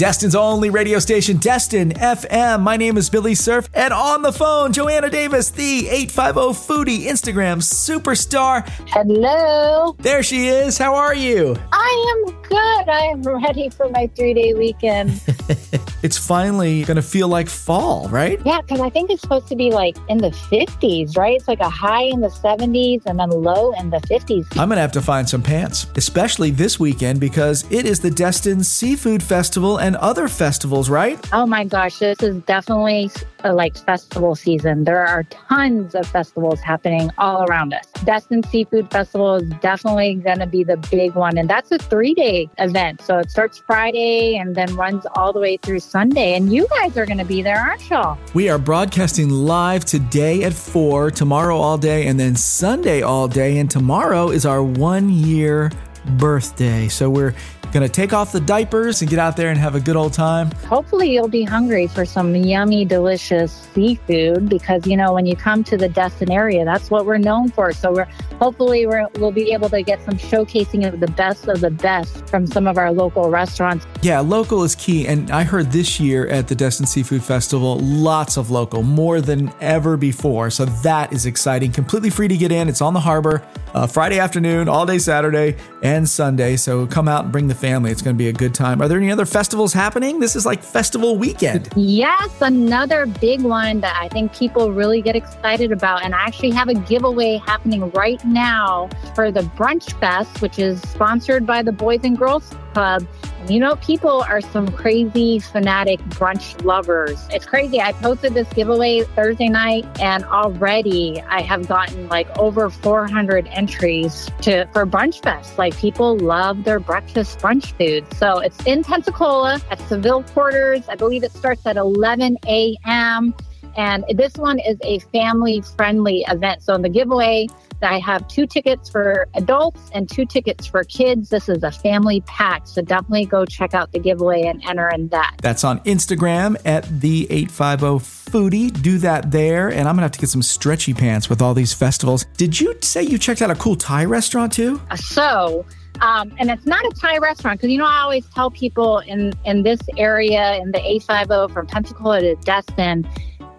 Destin's only radio station, Destin FM. My name is Billy Surf, and on the phone, Joanna Davis, the 850 Foodie Instagram superstar. Hello. There she is. How are you? I am good. I am ready for my three day weekend. it's finally going to feel like fall, right? Yeah, because I think it's supposed to be like in the 50s, right? It's like a high in the 70s and then low in the 50s. I'm going to have to find some pants, especially this weekend because it is the Destin Seafood Festival and other festivals, right? Oh my gosh, this is definitely a, like festival season. There are tons of festivals happening all around us. Destin Seafood Festival is definitely going to be the big one, and that's a three day event. So it starts Friday and then runs all the way through Sunday. And you guys are going to be there, aren't y'all? We are broadcasting live today at 4, tomorrow all day, and then Sunday all day. And tomorrow is our one year birthday. So we're Gonna take off the diapers and get out there and have a good old time. Hopefully, you'll be hungry for some yummy, delicious seafood because, you know, when you come to the Destin area, that's what we're known for. So, we're hopefully we will be able to get some showcasing of the best of the best from some of our local restaurants. Yeah, local is key. And I heard this year at the Destin Seafood Festival, lots of local, more than ever before. So, that is exciting. Completely free to get in. It's on the harbor uh, Friday afternoon, all day Saturday, and Sunday. So, come out and bring the family. It's going to be a good time. Are there any other festivals happening? This is like festival weekend. Yes, another big one that I think people really get excited about. And I actually have a giveaway happening right now for the Brunch Fest, which is sponsored by the Boys and Girls Club. You know, people are some crazy fanatic brunch lovers. It's crazy. I posted this giveaway Thursday night and already I have gotten like over 400 entries to for Brunch Fest. Like people love their breakfast brunch food. So it's in Pensacola at Seville Quarters. I believe it starts at 11 a.m. And this one is a family friendly event. So in the giveaway, I have two tickets for adults and two tickets for kids. This is a family pack. So definitely go check out the giveaway and enter in that. That's on Instagram at the 850 foodie. Do that there. And I'm going to have to get some stretchy pants with all these festivals. Did you say you checked out a cool Thai restaurant too? Uh, so, um, and it's not a Thai restaurant because you know I always tell people in in this area in the 850 from Pensacola to Destin,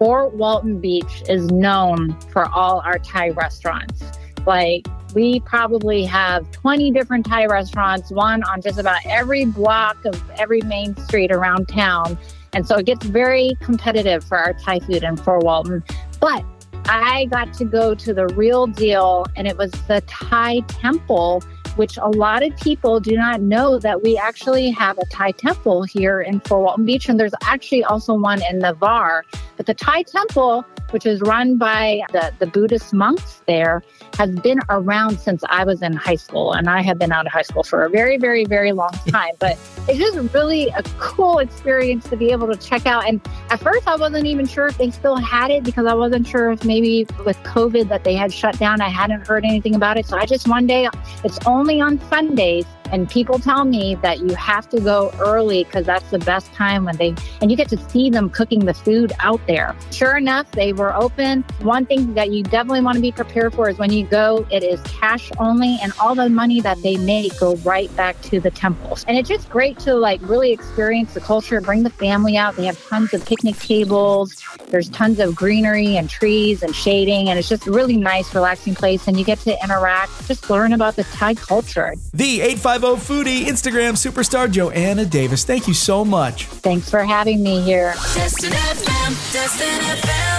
Fort Walton Beach is known for all our Thai restaurants. Like, we probably have 20 different Thai restaurants, one on just about every block of every main street around town. And so it gets very competitive for our Thai food in Fort Walton. But I got to go to the real deal, and it was the Thai temple which a lot of people do not know that we actually have a Thai temple here in Fort Walton Beach. And there's actually also one in Navarre. But the Thai temple, which is run by the, the Buddhist monks there, has been around since I was in high school. And I have been out of high school for a very, very, very long time. But it's just really a cool experience to be able to check out. And at first, I wasn't even sure if they still had it because I wasn't sure if maybe with COVID that they had shut down. I hadn't heard anything about it. So I just one day, it's only on Sundays. And people tell me that you have to go early because that's the best time when they, and you get to see them cooking the food out there. Sure enough, they were open. One thing that you definitely want to be prepared for is when you go, it is cash only, and all the money that they make go right back to the temples. And it's just great to like really experience the culture, bring the family out. They have tons of picnic tables, there's tons of greenery and trees and shading, and it's just a really nice, relaxing place. And you get to interact, just learn about the Thai culture. The 850 Foodie Instagram superstar Joanna Davis. Thank you so much. Thanks for having me here. Destin FM, Destin FM.